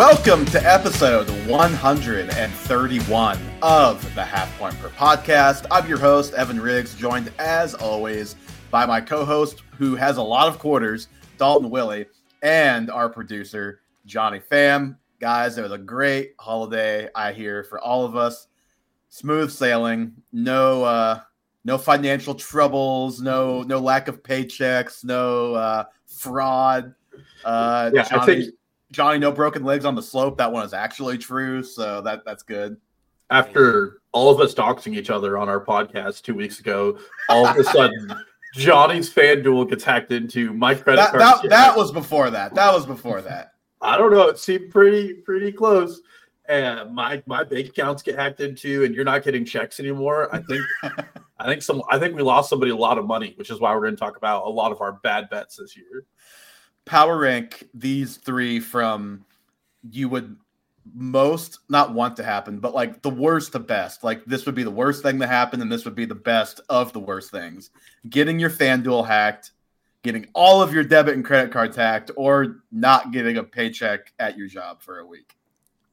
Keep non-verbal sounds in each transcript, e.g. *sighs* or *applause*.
Welcome to episode 131 of the Half Point Per Podcast. I'm your host, Evan Riggs, joined as always by my co host, who has a lot of quarters, Dalton Willie, and our producer, Johnny Pham. Guys, it was a great holiday, I hear, for all of us. Smooth sailing, no uh, no financial troubles, no no lack of paychecks, no uh, fraud. Uh, Yeah, I think- Johnny, no broken legs on the slope. That one is actually true, so that that's good. after all of us doxing each other on our podcast two weeks ago, all of a sudden *laughs* Johnny's FanDuel gets hacked into. My credit That, card. that, that was before that. That was before that. I don't know. It seemed pretty pretty close. And my my bank accounts get hacked into, and you're not getting checks anymore. I think *laughs* I think some I think we lost somebody a lot of money, which is why we're going to talk about a lot of our bad bets this year. Power rank these three from you would most not want to happen, but like the worst to best. Like this would be the worst thing to happen, and this would be the best of the worst things. Getting your FanDuel hacked, getting all of your debit and credit cards hacked, or not getting a paycheck at your job for a week.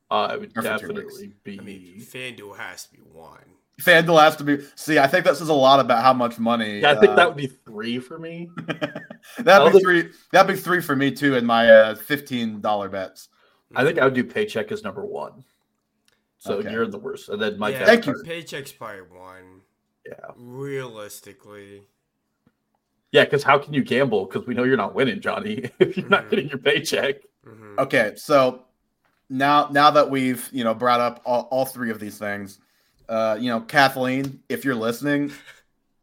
Uh, it would Or definitely be. I mean, FanDuel has to be one. FanDuel has to be. See, I think that says a lot about how much money. yeah, I think uh, that would be three for me. *laughs* that'd be three. That'd be three for me too in my uh, fifteen dollar bets. I think I would do paycheck as number one. So Okay. you're the worst, and then my yeah, debit Thank you. Paycheck's probably one. Yeah, Realistically, yeah. Because how can you gamble? Because we know you're not winning, Johnny, *laughs* if you're not Mhm. getting your paycheck. Mhm. Okay, so now now that we've you know brought up all, all three of these things, uh, you know, Kathleen, if you're listening,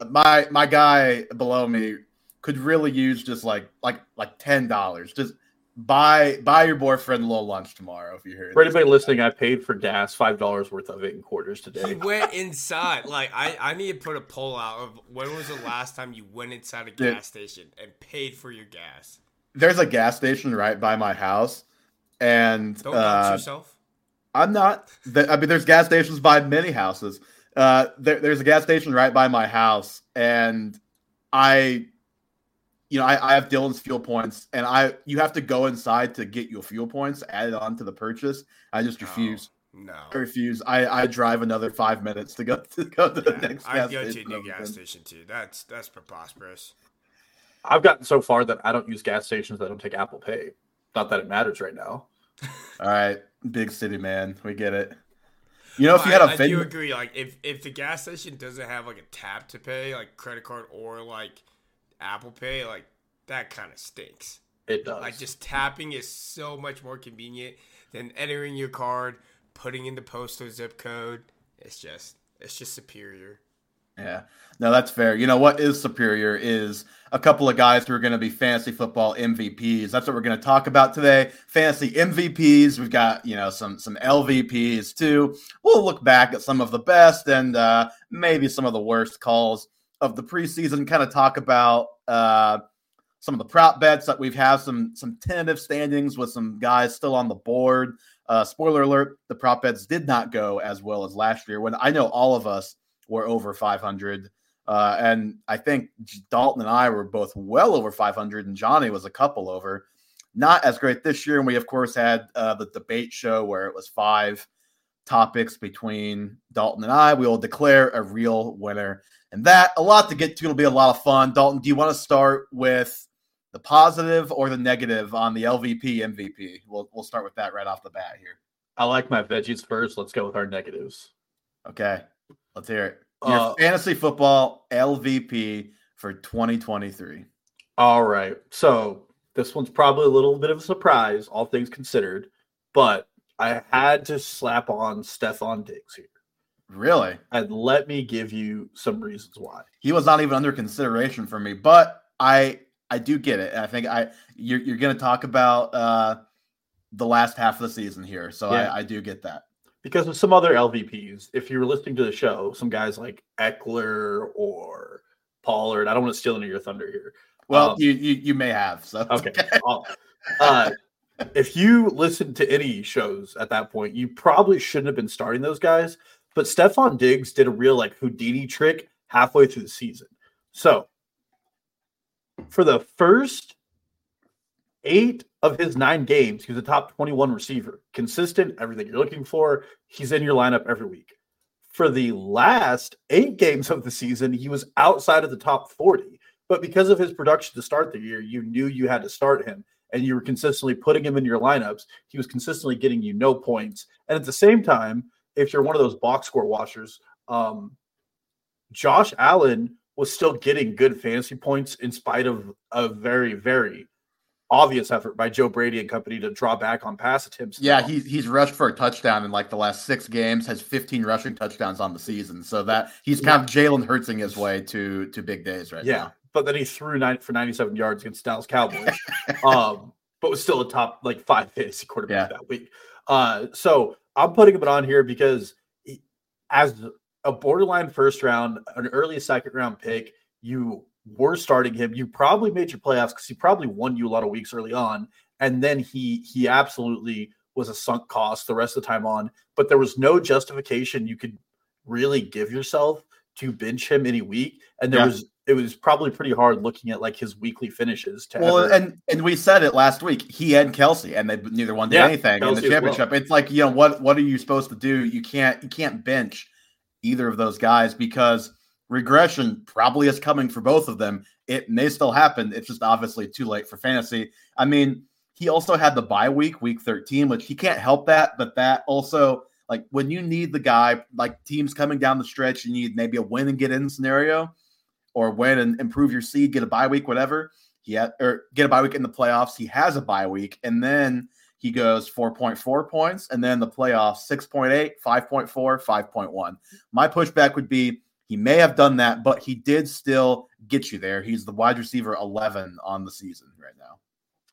my my guy below me could really use just like like like ten dollars. Just buy buy your boyfriend a little lunch tomorrow if you hear For anybody listening, I paid for gas five dollars worth of it in quarters He today. went inside. Like I, I need to put a poll out of when was the last time you went inside a Dude. gas station and paid for your gas. There's a gas station right by my house, and Don't dox uh, yourself. I'm not. I mean, there's gas stations by many houses. Uh, there, there's a gas station right by my house, and I, you know, I, I have Dillons fuel points, and I you have to go inside to get your fuel points added on to the purchase. I just refuse. No. I refuse. I, I drive another five minutes to go *laughs* to go to the Yeah, next I gas go to a new gas station too. That's that's preposterous. I've gotten so far that I don't use gas stations that don't take Apple Pay. Not that it matters right now. All right, big city man, we get it. You know, if you had I, a I do agree. Like if if the gas station doesn't have like a tap to pay, like credit card or like Apple Pay, like that kind of stinks. It does. Like just tapping is so much more convenient than entering your card, putting in the postal zip code. It's just it's just superior. Yeah, no, that's fair. You know what is superior is a couple of guys who are going to be fantasy football MVPs. That's what we're going to talk about today. Fantasy MVPs. We've got you know some some LVPs too. We'll look back at some of the best and uh, maybe some of the worst calls of the preseason. Kind of talk about uh, some of the prop bets that we've had some some tentative standings with some guys still on the board. Uh, spoiler alert: the prop bets did not go as well as last year. When I know all of us were over 500. Uh, and I think Dalton and I were both well over 500, and Johnny was a couple over. Not as great this year. And we, of course, had uh, the debate show where it was five topics between Dalton and I. We will declare a real winner. And that, a lot to get to. It'll be a lot of fun. Dalton, do you want to start with the positive or the negative on the LVP MVP? We'll, we'll start with that right off the bat here. I like my veggies first. Let's go with our negatives. Okay. Let's hear it. Your Uh, fantasy football LVP for 2023. All right. So this one's probably a little bit of a surprise, all things considered, but I had to slap on Stefon Diggs here. Really? And let me give you some reasons why. He was not even under consideration for me, but I I do get it. I think I you're you're going to talk about uh the last half of the season here, so Yeah. I, I do get that. Because of some other LVPs, if you were listening to the show, some guys like Ekeler or Pollard, I don't want to steal any of your thunder here. Well, Um, you, you you may have. So Okay. I'll- uh, if you listened to any shows at that point, you probably shouldn't have been starting those guys. But Stefon Diggs did a real like Houdini trick halfway through the season. So for the first eight of his nine games, he was a top 21 receiver, consistent, everything you're looking for. He's in your lineup every week. For the last eight games of the season, he was outside of the top 40. But because of his production to start the year, you knew you had to start him and you were consistently putting him in your lineups. He was consistently getting you no points. And at the same time, if you're one of those box score watchers, um, Josh Allen was still getting good fantasy points in spite of a very, very obvious effort by Joe Brady and company to draw back on pass attempts. Yeah, he's he's rushed for a touchdown in like the last six games, has 15 rushing touchdowns on the season. So that he's kind of Jalen Hurtsing his way to to big days right now. yeah, now. but then he threw nine for 97 yards against Dallas Cowboys. *laughs* um, but was still a top like five fantasy quarterback Yeah. that week. Uh, so I'm putting him on here because he- as a borderline first round, an early second round pick, you were starting him. You probably made your playoffs because he probably won you a lot of weeks early on, and then he he absolutely was a sunk cost the rest of the time on. But there was no justification you could really give yourself to bench him any week, and there Yeah. was it was probably pretty hard looking at like his weekly finishes. To Well, ever- and and we said it last week. He and Kelce, and they neither one did Yeah, anything in the as well. championship. It's like you know what what are you supposed to do? You can't you can't bench either of those guys because regression probably is coming for both of them. It may still happen. It's just obviously too late for fantasy. I mean, he also had the bye week, week 13, which he can't help that, but that also like when you need the guy, like teams coming down the stretch, you need maybe a win and get in scenario or win and improve your seed, get a bye week, whatever. Had or get a bye week in the playoffs. He has a bye week, and then he goes 4.4 points, and then the playoffs 6.8, 5.4, 5.1. My pushback would be he may have done that, but he did still get you there. He's the wide receiver 11 on the season right now.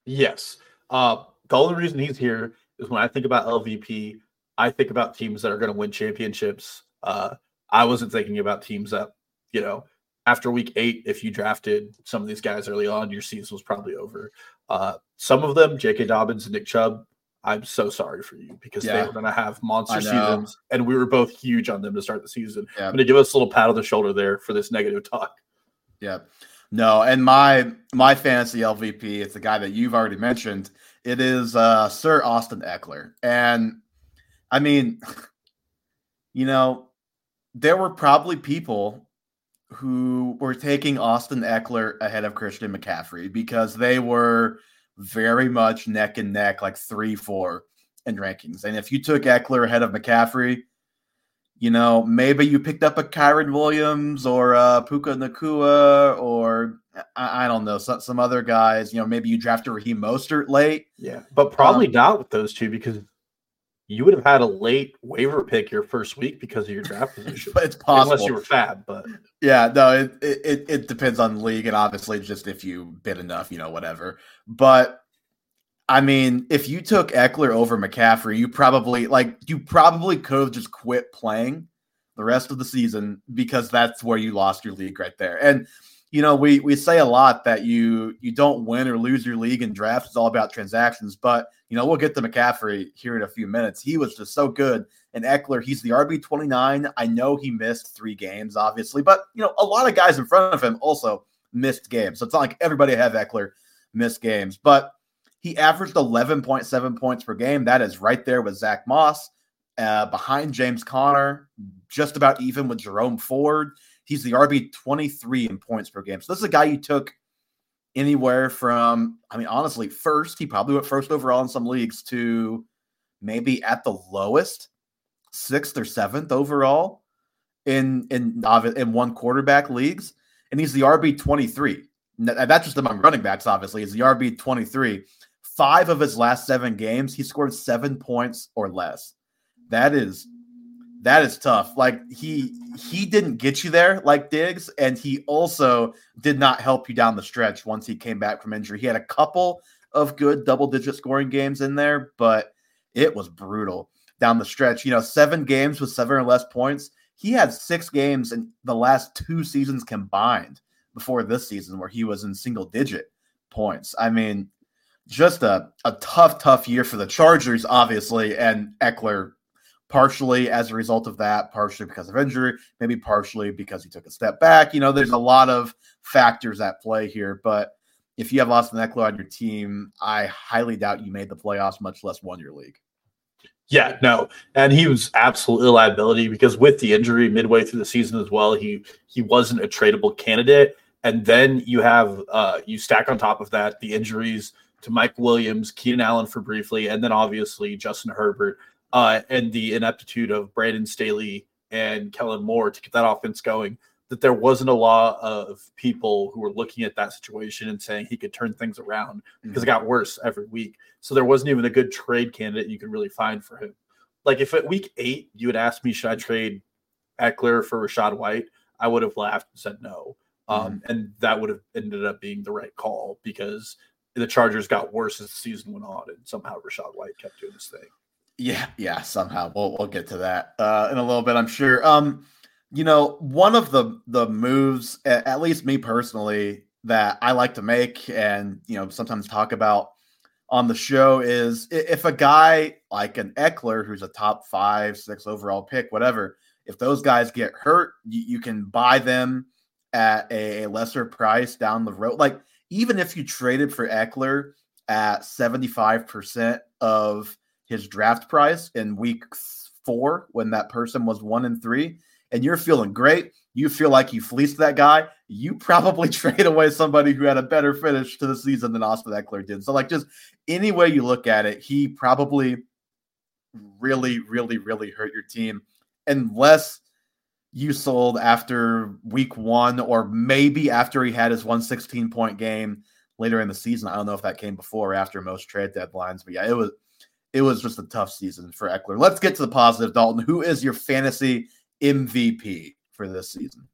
Yes. Uh, the only reason he's here is when I think about LVP, I think about teams that are going to win championships. Uh, I wasn't thinking about teams that, you know, after week eight, if you drafted some of these guys early on, your season was probably over. Uh, some of them, J.K. Dobbins and Nick Chubb, I'm so sorry for you because they Yeah. were going to have monster seasons, and we were both huge on them to start the season. Yeah. I'm going to give us a little pat on the shoulder there for this negative talk. Yeah. No, and my my fantasy LVP, it's the guy that you've already mentioned. It is uh Sir Austin Ekeler. And I mean, *sighs* you know, there were probably people who were taking Austin Ekeler ahead of Christian McCaffrey because they were very much neck and neck, like three, four in rankings. And if you took Ekeler ahead of McCaffrey, you know, maybe you picked up a Kyren Williams or uh, Puka Nacua or I, I don't know, some, some other guys. You know, maybe you drafted Raheem Mostert late. Yeah, but probably Um, not with those two because you would have had a late waiver pick your first week because of your draft *laughs* position. But it's possible. Unless you were FAAB, but Yeah, no, it, it it- it depends on the league and obviously just if you bid enough, you know, whatever. But I mean, if you took Ekeler over McCaffrey, you probably like you probably could have just quit playing the rest of the season because that's where you lost your league right there. And you know, we we say a lot that you you don't win or lose your league in drafts. It's all about transactions. But you know, we'll get to McCaffrey here in a few minutes. He was just so good. And Ekeler, he's the RB twenty nine. I know he missed three games, obviously, but you know, a lot of guys in front of him also missed games. So it's not like everybody have Ekeler missed games, but he averaged eleven point seven points per game. That is right there with Zach Moss, uh, behind James Conner, just about even with Jerome Ford. He's the RB 23 in points per game. So this is a guy you took anywhere from, I mean, honestly, first, he probably went first overall in some leagues to maybe at the lowest, sixth or seventh overall in in in one quarterback leagues. And he's the RB 23. That's just among running backs, obviously. He's the RB 23. Five of his last seven games, he scored seven points or less. That is that is tough. Like he he didn't get you there like Diggs, and he also did not help you down the stretch once he came back from injury. He had a couple of good double digit scoring games in there, but it was brutal down the stretch. You know, seven games with seven or less points. He had six games in the last two seasons combined before this season where he was in single digit points. I mean, just a, a tough, tough year for the Chargers, obviously, and Ekeler partially as a result of that, partially because of injury, maybe partially because he took a step back. You know, there's a lot of factors at play here, but if you have Austin Ekeler on your team, I highly doubt you made the playoffs, much less won your league. Yeah, no, and he was absolutely a liability because with the injury midway through the season as well, he he wasn't a tradable candidate. And then you have uh, you stack on top of that the injuries to Mike Williams, Keenan Allen for briefly, and then obviously Justin Herbert, uh, and the ineptitude of Brandon Staley and Kellen Moore to get that offense going. That there wasn't a lot of people who were looking at that situation and saying he could turn things around because it got worse every week. So there wasn't even a good trade candidate you could really find for him. Like if at week eight you had asked me, should I trade Ekeler for Rachaad White? I would have laughed and said no. Um, mm-hmm. and that would have ended up being the right call because the Chargers got worse as the season went on, and somehow Rachaad White kept doing his thing. Yeah, yeah, somehow we'll we'll get to that uh, in a little bit, I'm sure. Um, you know, one of the the moves, at least me personally, that I like to make and you know sometimes talk about on the show is if a guy like an Ekeler, who's a top five, six overall pick, whatever, if those guys get hurt, you, you can buy them at a lesser price down the road. Like even if you traded for Ekeler at 75% of his draft price in week four when that person was one and three, and you're feeling great, you feel like you fleeced that guy, you *laughs* probably trade away somebody who had a better finish to the season than Austin Ekeler did. So, like, just any way you look at it, he probably really, really, really hurt your team unless you sold after week one, or maybe after he had his 116 point game later in the season. I don't know if that came before or after most trade deadlines, but yeah, it was it was just a tough season for Ekeler. Let's get to the positive, Dalton. Who is your fantasy MVP for this season?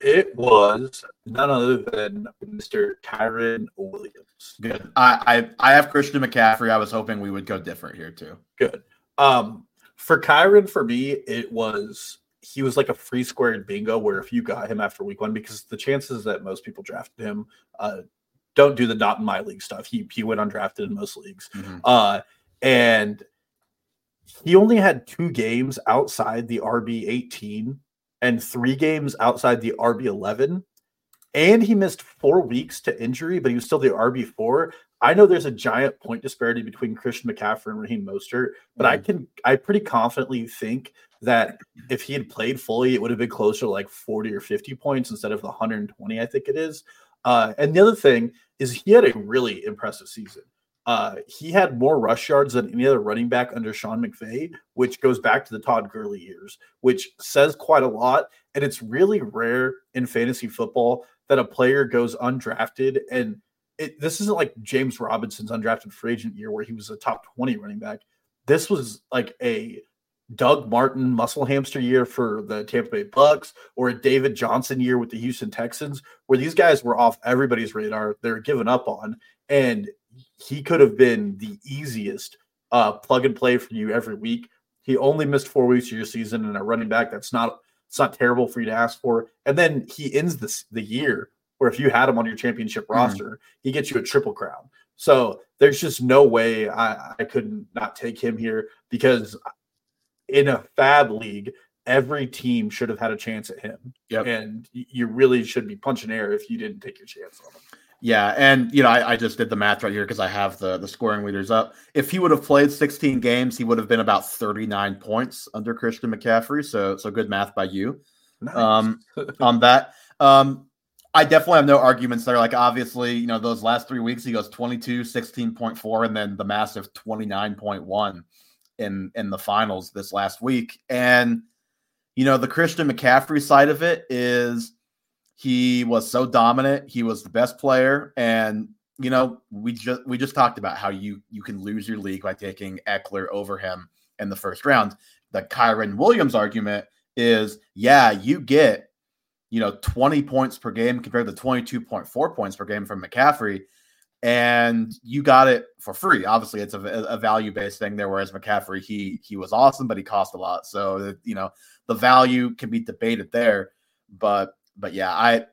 It was none other than Mr. Kyren Williams. Good. I, I I have Christian McCaffrey. I was hoping we would go different here too. Good. Um, for Kyren, for me, it was he was like a free squared bingo where if you got him after week one, because the chances that most people drafted him uh, don't do the not in my league stuff. He he went undrafted in most leagues. Mm-hmm. Uh, and he only had two games outside the RB 18 and three games outside the RB 11. And he missed four weeks to injury, but he was still the RB four. I know there's a giant point disparity between Christian McCaffrey and Raheem Mostert, but. I can I pretty confidently think that if he had played fully, it would have been closer to like 40 or 50 points instead of the 120, I think it is. Uh, and the other thing is he had a really impressive season. Uh, he had more rush yards than any other running back under Sean McVay, which goes back to the Todd Gurley years, which says quite a lot. And it's really rare in fantasy football that a player goes undrafted and it, this isn't like James Robinson's undrafted free agent year where he was a top 20 running back. This was like a Doug Martin muscle hamster year for the Tampa Bay Bucks or a David Johnson year with the Houston Texans, where these guys were off everybody's radar. They're given up on. And he could have been the easiest uh, plug and play for you every week. He only missed four weeks of your season and a running back. That's not it's not terrible for you to ask for. And then he ends this the year where if you had him on your championship mm-hmm. roster, he gets you a triple crown. So there's just no way I, I could not not take him here because in a FAAB league, every team should have had a chance at him. Yep. And you really should be punching air if you didn't take your chance on him. Yeah, and you know, I, I just did the math right here because I have the the scoring leaders up. If he would have played 16 games, he would have been about 39 points under Christian McCaffrey. So, so good math by you nice. um, on that. Um, I definitely have no arguments there. Like, obviously, you know, those last three weeks, he goes 22, 16.4, and then the massive 29.1 in in the finals this last week. And you know, the Christian McCaffrey side of it is he was so dominant. He was the best player, and you know, we just we just talked about how you you can lose your league by taking Ekeler over him in the first round. The Kyren Williams argument is, yeah, you get you know 20 points per game compared to 22.4 points per game from McCaffrey and you got it for free. Obviously, it's a, a value based thing there. Whereas McCaffrey, he he was awesome, but he cost a lot. So you know the value can be debated there. But but yeah, I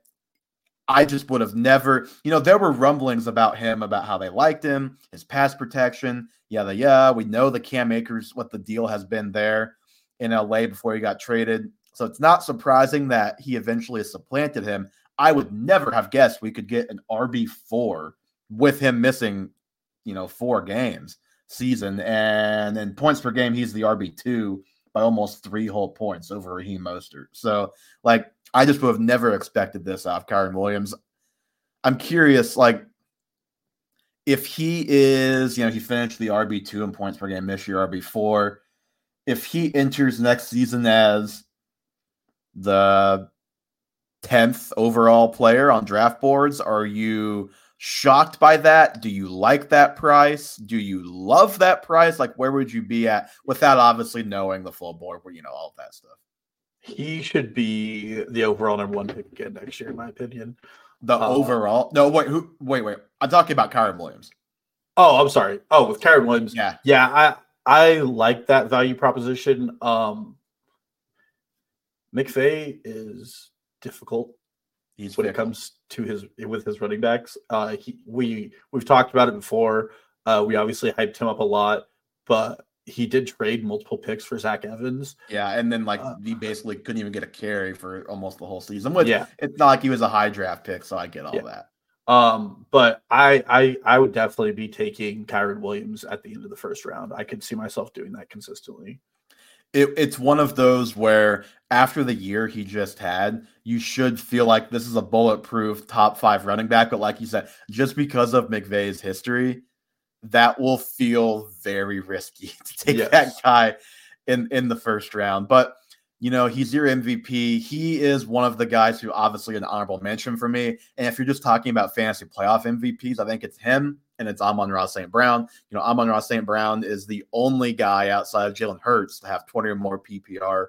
I just would have never. You know, there were rumblings about him about how they liked him, his pass protection. Yeah, the yeah, we know the Cam Akers what the deal has been there in LA before he got traded. So it's not surprising that he eventually supplanted him. I would never have guessed we could get an RB4 with him missing, you know, four games season. And in points per game, he's the RB2 by almost three whole points over Raheem Mostert. So, like, I just would have never expected this off Kyren Williams. I'm curious, like, if he is, you know, he finished the RB2 in points per game this year, RB4. If he enters next season as the 10th overall player on draft boards, are you shocked by that? Do you like that price? Do you love that price? Like, where would you be at without obviously knowing the full board, where you know all of that stuff? He should be the overall number one pick again next year, in my opinion. The uh, overall? No, wait, who? Wait, wait. I'm talking about Kyren Williams. Oh, I'm sorry. Oh, with Kyren Williams. Yeah, yeah. I I like that value proposition. Um, McVay is difficult He's when fickle. it comes to his with his running backs. Uh, he, we we've talked about it before. Uh, we obviously hyped him up a lot, but he did trade multiple picks for Zach Evans. Yeah, and then like uh, he basically couldn't even get a carry for almost the whole season. Which, yeah, it's not like he was a high draft pick, so I get all yeah. that. Um, but I I I would definitely be taking Kyren Williams at the end of the first round. I could see myself doing that consistently it, it's one of those where after the year he just had, you should feel like this is a bulletproof top five running back. But like you said, just because of McVay's history, that will feel very risky *laughs* to take yes. that guy in in the first round. But you know, he's your MVP. He is one of the guys who obviously an honorable mention for me. And if you're just talking about fantasy playoff MVPs, I think it's him and it's Amon-Ra St. Brown. You know, Amon-Ra St. Brown is the only guy outside of Jalen Hurts to have 20 or more PPR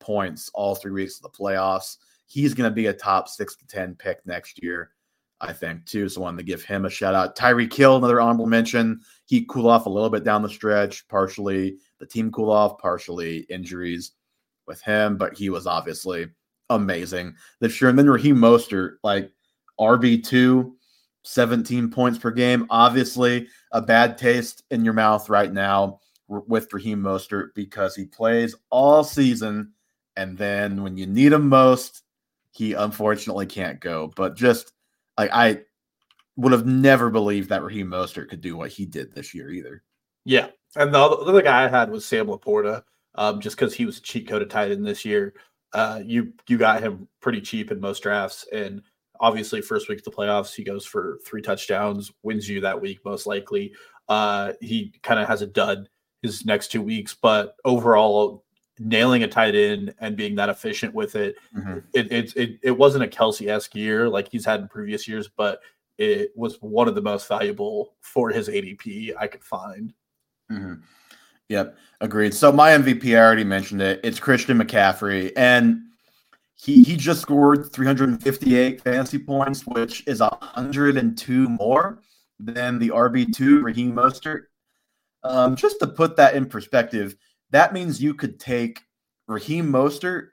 points all three weeks of the playoffs. He's going to be a top six to 10 pick next year, I think, too. So I wanted to give him a shout out. Tyreek Hill, another honorable mention. He cooled off a little bit down the stretch, partially the team cool off, partially injuries with him, but he was obviously amazing this year. And then Raheem Mostert, like RB2, 17 points per game. Obviously, a bad taste in your mouth right now with Raheem Mostert because he plays all season. And then when you need him most, he unfortunately can't go. But just like I would have never believed that Raheem Mostert could do what he did this year either. Yeah. And the other guy I had was Sam LaPorta um, just because he was a cheat coded tight end this year. Uh, you you got him pretty cheap in most drafts, and obviously first week of the playoffs, he goes for three touchdowns, wins you that week most likely. Uh, he kind of has a dud his next two weeks, but overall nailing a tight end and being that efficient with it, mm-hmm. it, it, it it wasn't a Kelce esque year like he's had in previous years, but it was one of the most valuable for his ADP I could find. Mm-hmm. Yep, agreed. So my MVP, I already mentioned it. It's Christian McCaffrey, and he he just scored 358 fantasy points, which is 102 more than the RB two Raheem Mostert. Um, just to put that in perspective, that means you could take Raheem Mostert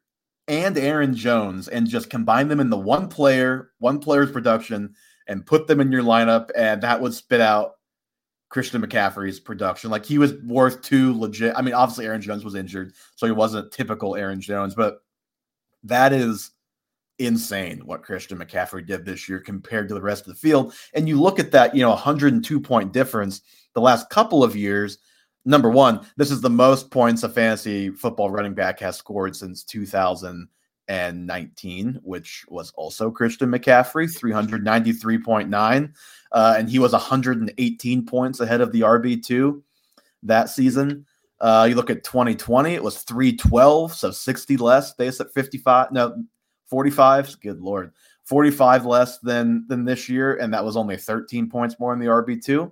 and Aaron Jones and just combine them in the one player, one player's production, and put them in your lineup, and that would spit out Christian McCaffrey's production. Like he was worth two legit. I mean, obviously Aaron Jones was injured, so he wasn't typical Aaron Jones, but that is insane what Christian McCaffrey did this year compared to the rest of the field. And you look at that, you know, 102 point difference the last couple of years. Number one, this is the most points a fantasy football running back has scored since 2019, which was also Christian McCaffrey, 393.9. Uh, and he was 118 points ahead of the RB2 that season. Uh, you look at 2020, it was 312, so 60 less, base at 55, no, 45. Good lord, 45 less than than this year, and that was only 13 points more in the RB2.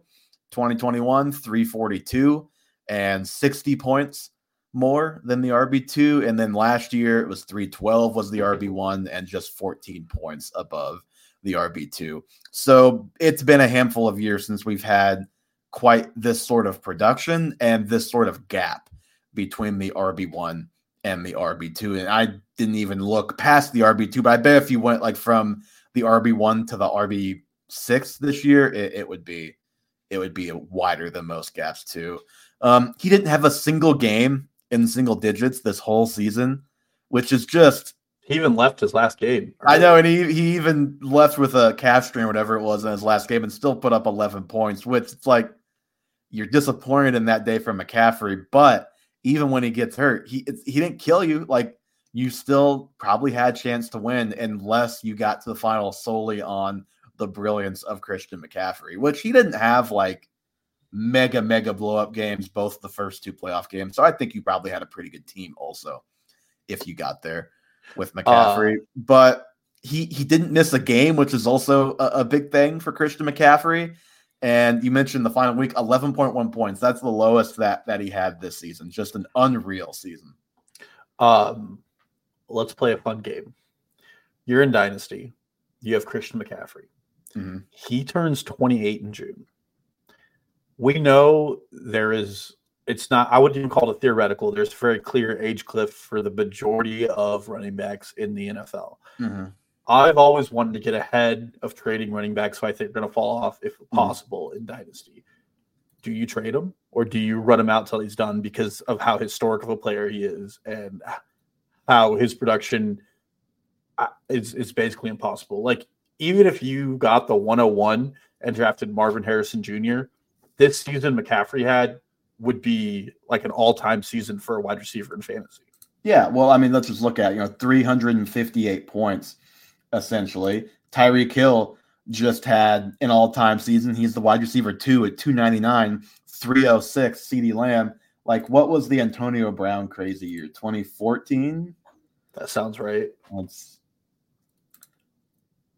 2021, 342 and 60 points more than the RB2. And then last year it was 312 was the RB1 and just 14 points above the RB2. So it's been a handful of years since we've had quite this sort of production and this sort of gap between the RB1 and the RB2. And I didn't even look past the RB2, but I bet if you went like from the RB1 to the RB6 this year, it, it would be it would be wider than most gaps too. Um, he didn't have a single game in single digits this whole season, which is just He even left his last game. I know, and he he even left with a calf strain or whatever it was in his last game, and still put up 11 points. Which it's like you're disappointed in that day from McCaffrey, but even when he gets hurt, he he didn't kill you. Like you still probably had chance to win unless you got to the final solely on the brilliance of Christian McCaffrey, which he didn't have like mega mega blow up games both the first two playoff games. So I think you probably had a pretty good team also if you got there with McCaffrey, uh, but he he didn't miss a game, which is also a, a, big thing for Christian McCaffrey. And you mentioned the final week, eleven point one points. That's the lowest that that he had this season. Just an unreal season. Um, let's play a fun game. You're in Dynasty. You have Christian McCaffrey. Mm-hmm. He turns 28 in June. We know there is it's not I wouldn't even call it theoretical. There's a very clear age cliff for the majority of running backs in the NFL. Mm-hmm. I've always wanted to get ahead of trading running backs so I think they're going to fall off if mm-hmm. possible mm-hmm. in Dynasty. Do you trade him or do you run him out till he's done because of how historic of a player he is and how his production uh, is is basically impossible. Like even if you got the 101 and drafted Marvin Harrison Jr., this season McCaffrey had would be like an all-time season for a wide receiver in fantasy. Yeah, well, I mean, let's just look at you know 358 points essentially. Tyreek Hill just had an all-time season. He's the wide receiver two at 299, 306. CeeDee Lamb. Like, what was the Antonio Brown crazy year? 2014. That sounds right. That's,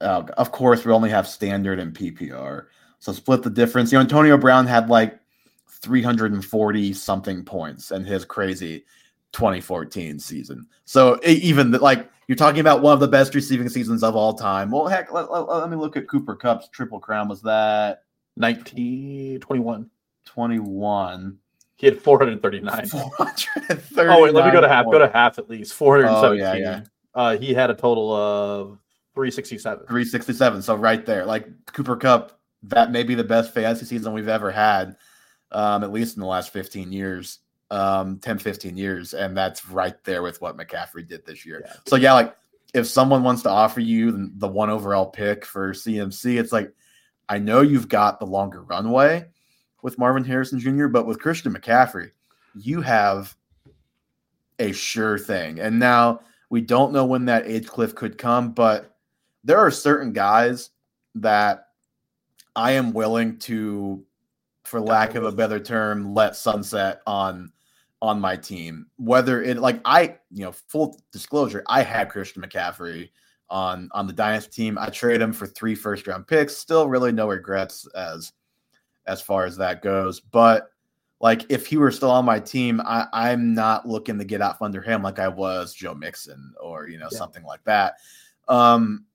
uh, of course, we only have standard and PPR. So split the difference. You know, Antonio Brown had like 340 something points in his crazy 2014 season. So even the, like you're talking about one of the best receiving seasons of all time. Well, heck, let, let, let me look at Cooper Kupp's triple crown. Was that 1921? 21. 21? He had 439. *laughs* 439 oh, wait, let me go to half. Go to half at least. 417. Oh, yeah, yeah. Uh, he had a total of 367. 367. So right there, like Cooper Kupp, that may be the best fantasy season we've ever had um, at least in the last 15 years, um, 10, 15 years. And that's right there with what McCaffrey did this year. Yeah. So, yeah, like if someone wants to offer you the one overall pick for CMC, it's like, I know you've got the longer runway with Marvin Harrison Jr., but with Christian McCaffrey, you have a sure thing. And now we don't know when that age cliff could come, but there are certain guys that I am willing to for lack of a better term, let sunset on on my team. Whether it like I, you know, full disclosure, I had Christian McCaffrey on on the dynasty team. I traded him for three first round picks. Still, really no regrets as as far as that goes. But like, if he were still on my team, I, I'm not looking to get out from under him like I was Joe Mixon or you know yeah. something like that. Um,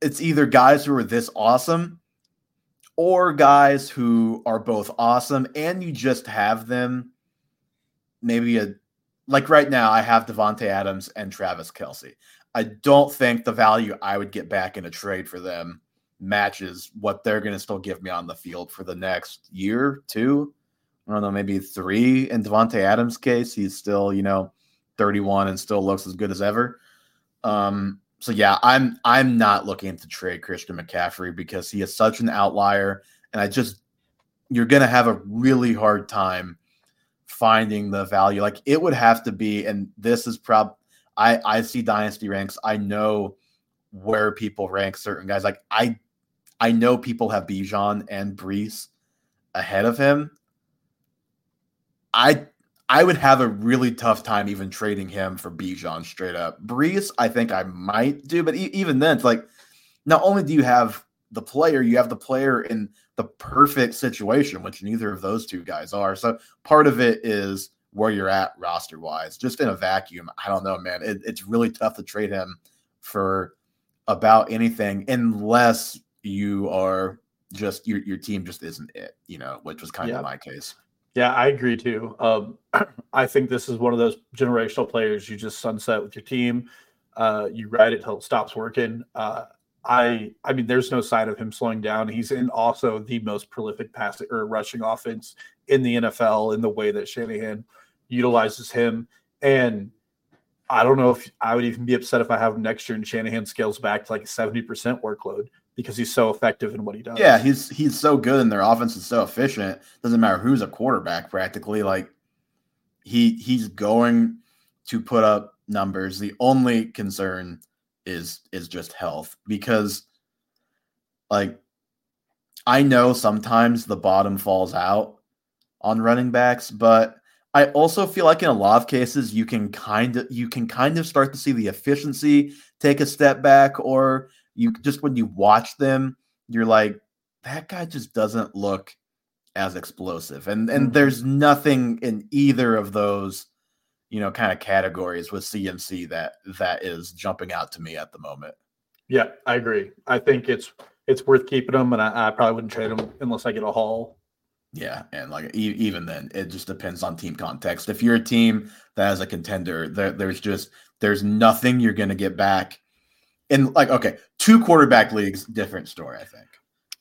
it's either guys who are this awesome or guys who are both awesome and you just have them maybe a like right now I have Davante Adams and Travis Kelce. I don't think the value I would get back in a trade for them matches what they're going to still give me on the field for the next year, two, I don't know, maybe three. In Davante Adams' case, he's still, you know, 31 and still looks as good as ever. Um, so yeah, I'm I'm not looking to trade Christian McCaffrey because he is such an outlier, and I just you're gonna have a really hard time finding the value. Like it would have to be, and this is prob I I see dynasty ranks. I know where people rank certain guys. Like I I know people have Bijan and Breece ahead of him. I I would have a really tough time even trading him for Bijan straight up. Breece, I think I might do, but e- even then, it's like not only do you have the player, you have the player in the perfect situation, which neither of those two guys are. So part of it is where you're at roster wise. Just in a vacuum, I don't know, man. It, it's really tough to trade him for about anything unless you are just your your team just isn't it, you know, which was kind yeah. of my case. Yeah, I agree too. Um, *clears throat* I think this is one of those generational players you just sunset with your team. Uh, you ride it till it stops working. Uh, I I mean, there's no sign of him slowing down. He's in also the most prolific passing or rushing offense in the NFL in the way that Shanahan utilizes him. And I don't know if I would even be upset if I have him next year and Shanahan scales back to like a 70% workload because he's so effective in what he does. Yeah, he's he's so good and their offense is so efficient. Doesn't matter who's a quarterback practically. Like he he's going to put up numbers. The only concern is is just health because like I know sometimes the bottom falls out on running backs, but I also feel like in a lot of cases you can kind of you can kind of start to see the efficiency take a step back or you just when you watch them you're like that guy just doesn't look as explosive and and mm-hmm. there's nothing in either of those you know kind of categories with CMC that that is jumping out to me at the moment. Yeah, I agree. I think it's it's worth keeping him, and I, I probably wouldn't trade him unless I get a haul yeah, and like e- even then, it just depends on team context. If you're a team that has a contender, there, there's just there's nothing you're going to get back. In like, okay, two quarterback leagues, different story. I think.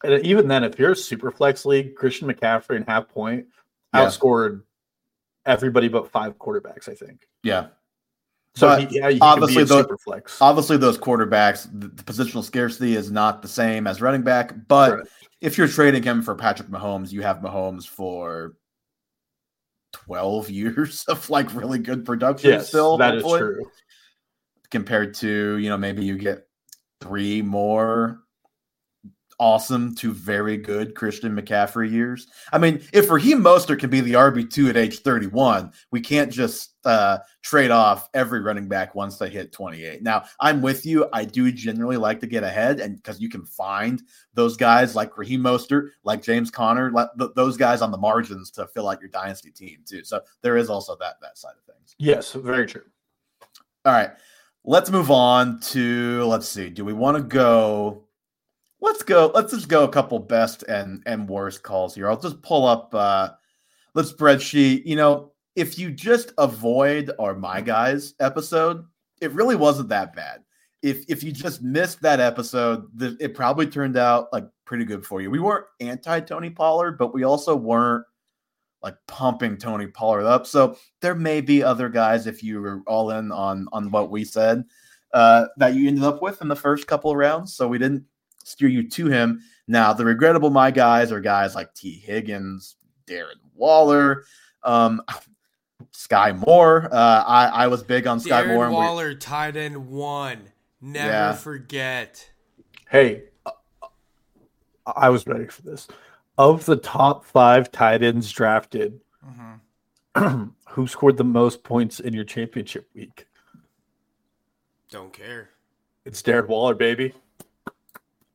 And even then, if you're a super flex league, Christian McCaffrey and half point yeah. outscored everybody but five quarterbacks. I think. Yeah. So he, yeah, he obviously, those, obviously, those quarterbacks, the, the, positional scarcity is not the same as running back, but. If you're trading him for Patrick Mahomes, you have Mahomes for 12 *laughs* years of like really good production yes, still. That is true. Compared to, you know, maybe you get three more awesome to very good Christian McCaffrey years. I mean, if Raheem Mostert can be the RB2 at age 31, we can't just uh, trade off every running back once they hit 28. Now, I'm with you. I do generally like to get ahead and because you can find those guys like Raheem Mostert, like James Conner, like th- those guys on the margins to fill out your dynasty team too. So there is also that that side of things. Yes, very true. All right. Let's move on to let's see. Do we want to go let's go. Let's just go a couple best and and worst calls here. I'll just pull up uh the spreadsheet. You know, if you just avoid our my guys episode, it really wasn't that bad. If if you just missed that episode, it probably turned out like pretty good for you. We weren't anti Tony Pollard, but we also weren't like pumping Tony Pollard up. So there may be other guys if you were all in on on what we said uh, that you ended up with in the first couple of rounds. So we didn't steer you to him. Now, the regrettable my guys are guys like Tee Higgins, Darren Waller, um, *laughs* Skyy Moore. Uh, I, I was big on Skyy Moore. Darren Moore. Waller, tight end one. Never yeah. forget. Hey, uh, I was ready for this. Of the top five tight ends drafted, mm-hmm. *clears throat* who scored the most points in your championship week? Don't care. It's Darren Waller, baby.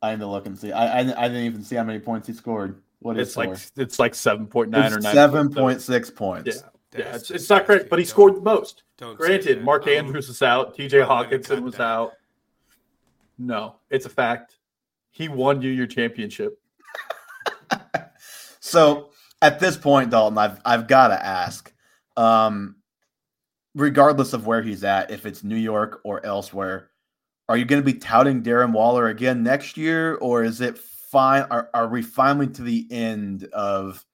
I need to look and see. I, I, I didn't even see how many points he scored. What is it's like it's like seven point nine or nine. Seven point six points. Yeah, yeah. It's, it's not great, but he scored the most. Granted, Mark Andrews is out. T.J. Hockenson was that. out. No, it's a fact. He won you your championship. So at this point, Dalton, I've I've got to ask, um, regardless of where he's at, if it's New York or elsewhere, are you going to be touting Darren Waller again next year, or is it fine? Are, are we finally to the end of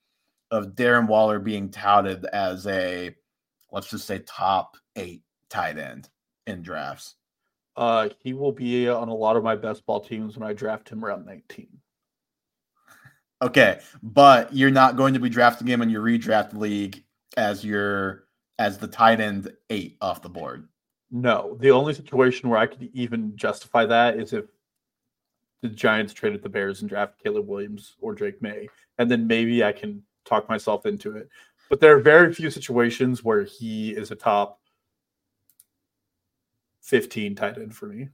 of Darren Waller being touted as a let's just say top eight tight end in drafts? Uh, he will be on a lot of my best ball teams when I draft him around 19. Okay, but you're not going to be drafting him in your redraft league as your as the tight end eight off the board. No, the only situation where I could even justify that is if the Giants traded the Bears and drafted Caleb Williams or Drake Maye, and then maybe I can talk myself into it. But there are very few situations where he is a top 15 tight end for me.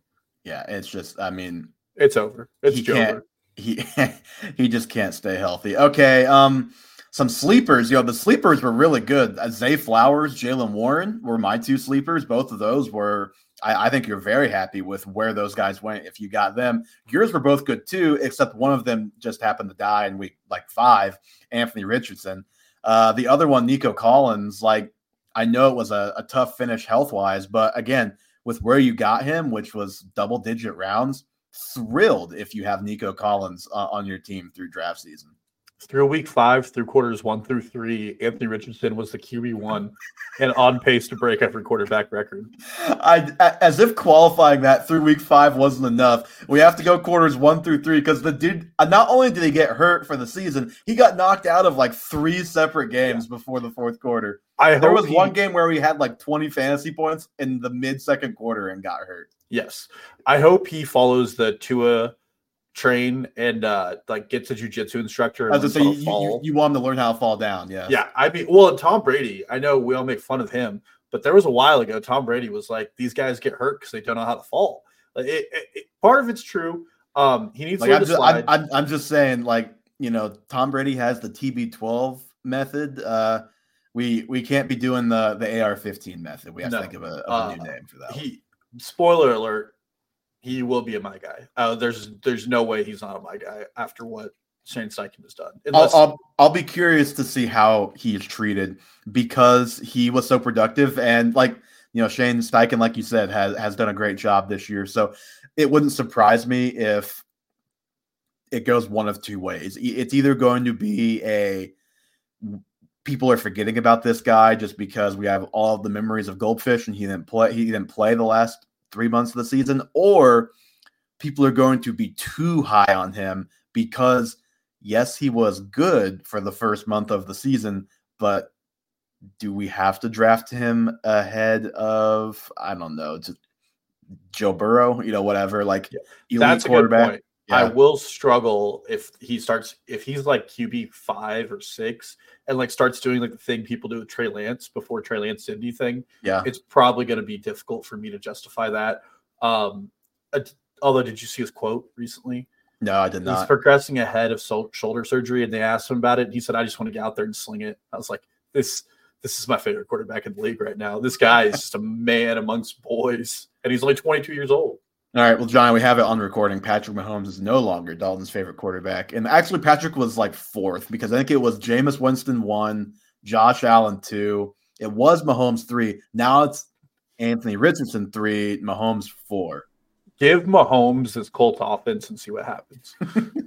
Yeah, it's just, I mean, it's over. It's over. He *laughs* he just can't stay healthy. Okay, um, some sleepers. You know, the sleepers were really good. Uh, Zay Flowers, Jaylen Warren were my two sleepers. Both of those were. I, I, think you're very happy with where those guys went if you got them. Yours were both good too, except one of them just happened to die in week like five. Anthony Richardson. Uh, the other one, Nico Collins. Like I know it was a, a tough finish health wise, but again, with where you got him, which was double digit rounds, thrilled if you have Nico Collins uh, on your team through draft season through week five, through quarters one through three, Anthony Richardson was the QB one and on pace to break every quarterback record. I as if qualifying that through week five wasn't enough. We have to go quarters one through three because the dude uh, not only did he get hurt for the season, he got knocked out of like three separate games yeah. before the fourth quarter. I there was he, one game where we had like 20 fantasy points in the mid second quarter and got hurt. Yes. I hope he follows the Tua train and uh like gets a jujitsu instructor. I say, you, you, you, want him to learn how to fall down. Yeah. Yeah. I mean, well, Tom Brady, I know we all make fun of him, but there was a while ago, Tom Brady was like, these guys get hurt because they don't know how to fall. Like, it, it, it, part of it's true. Um, he needs like, to I'm just, I'm, I'm, I'm, just saying, like, you know, Tom Brady has the TB12 method. Uh, we we can't be doing the the AR15 method. We have no. to think of a, of a uh, new name for that. He, spoiler alert, he will be a my guy. Uh, there's there's no way he's not a my guy after what Shane Steichen has done. Unless- I'll, I'll, I'll be curious to see how he is treated because he was so productive and like you know Shane Steichen, like you said, has has done a great job this year. So it wouldn't surprise me if it goes one of two ways. It's either going to be a people are forgetting about this guy just because we have all the memories of Goldfish and he didn't play he didn't play the last three months of the season, or people are going to be too high on him because, yes, he was good for the first month of the season, but do we have to draft him ahead of, I don't know, Joe Burrow, you know, whatever, like yeah. That's quarterback? Yeah. I will struggle if he starts if he's like QB five or six and like starts doing like the thing people do with Trey Lance before Trey Lance did anything. Yeah, it's probably going to be difficult for me to justify that. Um, although, did you see his quote recently? No, I did not. He's progressing ahead of so- shoulder surgery, and they asked him about it. And he said, "I just want to get out there and sling it." I was like, "This, this is my favorite quarterback in the league right now. This guy is just a man amongst boys, and he's only 22 years old." All right, well, John, we have it on recording. Patrick Mahomes is no longer Dalton's favorite quarterback, and actually, Patrick was like fourth because I think it was Jameis Winston one, Josh Allen two, it was Mahomes three. Now it's Anthony Richardson three, Mahomes four. Give Mahomes his Colts offense and see what happens. *laughs*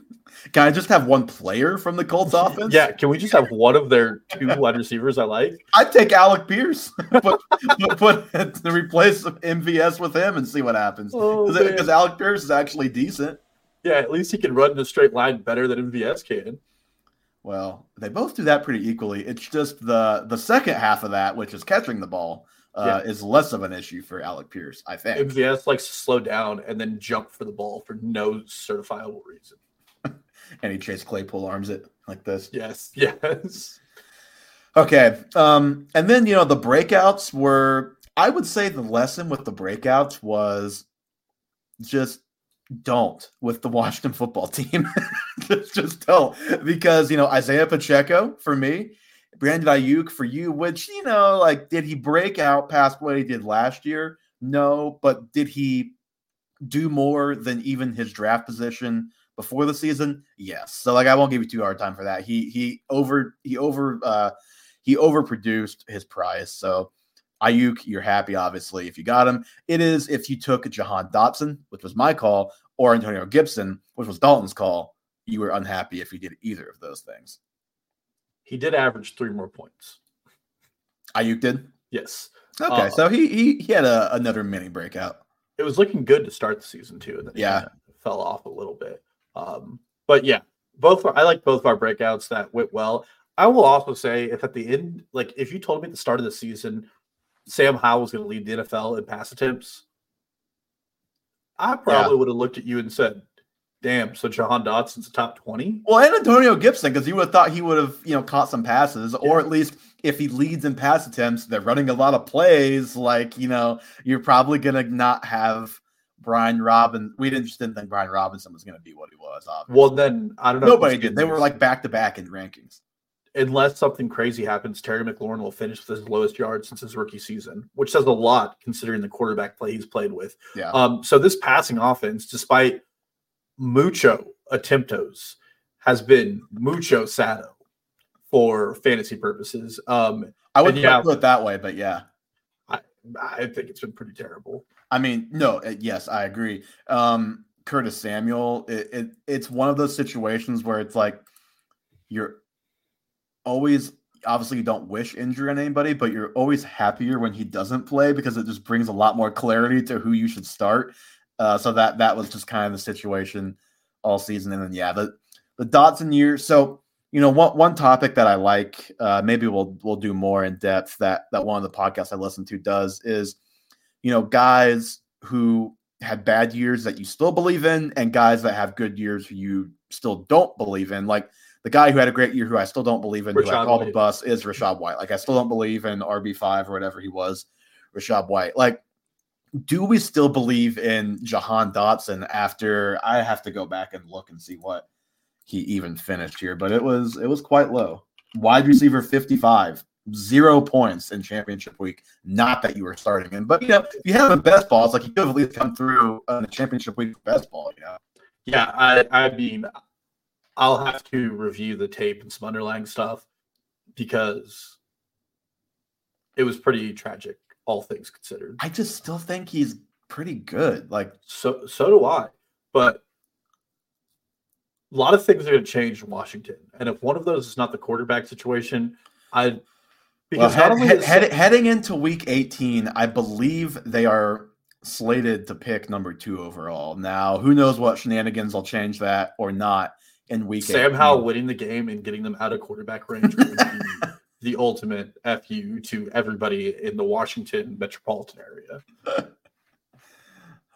Can I just have one player from the Colts offense? Yeah, can we just have one of their two wide receivers I like? I'd take Alec Pierce, *laughs* put, put, put to replace MVS with him and see what happens. Because oh, Alec Pierce is actually decent. Yeah, at least he can run in a straight line better than MVS can. Well, they both do that pretty equally. It's just the the second half of that, which is catching the ball, uh, yeah. is less of an issue for Alec Pierce, I think. MVS likes to slow down and then jump for the ball for no certifiable reason. And he Chase Claypool arms it like this. Yes, *laughs* yes. Okay. Um, and then you know the breakouts were I would say the lesson with the breakouts was just don't with the *laughs* Washington football team. *laughs* just, just don't. Because you know, Isaiah Pacheco for me, Brandon Aiyuk for you, which, you know, like did he break out past what he did last year? No, but did he do more than even his draft position before the season? Yes. So like I won't give you too hard time for that. He he over he over uh he overproduced his price. So Aiyuk, you're happy obviously if you got him. It is if you took Jahan Dotson, which was my call, or Antonio Gibson, which was Dalton's call, you were unhappy if you did either of those things. He did average three more points. Aiyuk did? Yes. Okay, uh, so he he he had a, another mini breakout. It was looking good to start the season too, and then yeah, fell off a little bit. Um, but yeah, both I like both of our breakouts that went well. I will also say if at the end, like if you told me at the start of the season, Sam Howell was going to lead the NFL in pass attempts, I probably yeah. would have looked at you and said, "Damn!" So Jahan Dotson's a top twenty. Well, and Antonio Gibson because you would have thought he would have you know caught some passes, yeah. or at least if he leads in pass attempts, they're running a lot of plays. Like you know, you're probably gonna not have Brian Robin. We didn't just didn't think Brian Robinson was going to be what he was. Obviously. Well, then I don't know. Nobody did. They were like back to back in rankings. Unless something crazy happens, Terry McLaurin will finish with his lowest yard since his rookie season, which says a lot considering the quarterback play he's played with. Yeah. Um. So this passing offense, despite mucho attemptos, has been mucho sado for fantasy purposes. Um. I wouldn't yeah, put it that way, but yeah. I, I think it's been pretty terrible. I mean, no, uh, yes, I agree. Um, Curtis Samuel, it, it, it's one of those situations where it's like you're always obviously you don't wish injury on anybody, but you're always happier when he doesn't play because it just brings a lot more clarity to who you should start. Uh, so that that was just kind of the situation all season. And then yeah, the the Dotson year. So you know, one one topic that I like, uh, maybe we'll we'll do more in depth that that one of the podcasts I listen to does is, you know, guys who had bad years that you still believe in, and guys that have good years who you still don't believe in. Like the guy who had a great year, who I still don't believe in, Rachaad who I bus, is Rachaad White. Like I still don't believe in RB five or whatever he was, Rachaad White. Like, do we still believe in Jahan Dotson after I have to go back and look and see what he even finished here, but it was it was quite low. Wide receiver 55, zero points in championship week. Not that you were starting in, but you know, if you have a best ball, it's like you could have at least come through in the championship week best ball, you know. Yeah, I I mean I'll have to review the tape and some underlying stuff because it was pretty tragic, all things considered. I just still think he's pretty good. Like so so do I. But a lot of things are going to change in Washington, and if one of those is not the quarterback situation, I because well, head, head, heading into Week 18, I believe they are slated to pick number two overall. Now, who knows what shenanigans will change that or not in Week. Sam Howell winning the game and getting them out of quarterback range would be *laughs* the ultimate fu to everybody in the Washington metropolitan area.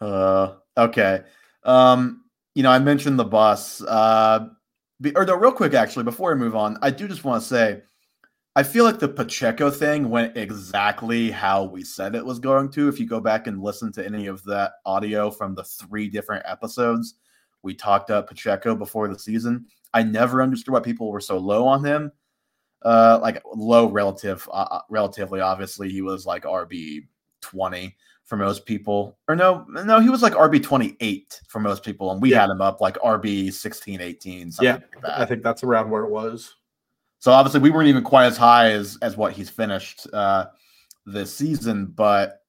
*laughs* uh, okay. Um, you know, I mentioned the bus. Uh, or no, real quick, actually, before I move on, I do just want to say, I feel like the Pacheco thing went exactly how we said it was going to. If you go back and listen to any of that audio from the three different episodes we talked up Pacheco before the season, I never understood why people were so low on him. Uh, like low relative, uh, uh relatively. Obviously, he was like RB twenty for most people. Or no, no, he was like RB 28 for most people. And we yeah. had him up like RB 16, 18. yeah. Like I think that's around where it was. So obviously we weren't even quite as high as as what he's finished uh this season, but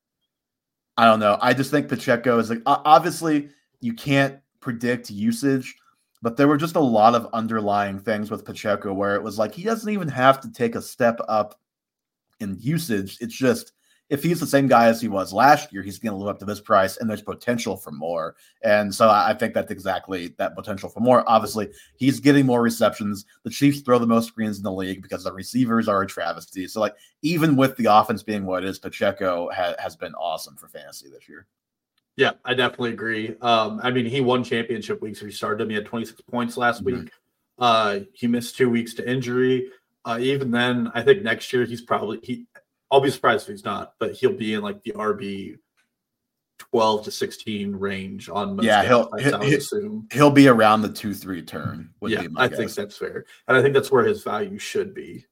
I don't know. I just think Pacheco is like obviously you can't predict usage, but there were just a lot of underlying things with Pacheco where it was like he doesn't even have to take a step up in usage. It's just if he's the same guy as he was last year, he's going to live up to this price, and there's potential for more. And so I think that's exactly that potential for more. Obviously, he's getting more receptions. The Chiefs throw the most screens in the league because the receivers are a travesty. So, like, even with the offense being what it is, Pacheco ha- has been awesome for fantasy this year. Yeah, I definitely agree. Um, I mean, he won championship weeks. He started him. He had 26 points last mm-hmm. week. Uh, he missed two weeks to injury. Uh, even then, I think next year he's probably he I'll be surprised if he's not, but he'll be in like the RB 12 to 16 range on most yeah he'll he'll, he'll, he'll, be around the 2-3 turn yeah i guess. think that's fair and i think that's where his value should be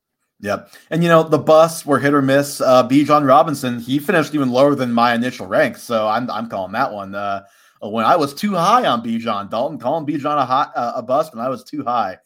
Yep. And you know, the bus were hit or miss. Uh Bijan Robinson, he finished even lower than my initial rank. So I'm I'm calling that one. Uh when I was too high on Bijan, Dalton calling Bijan a hot uh, a bust when I was too high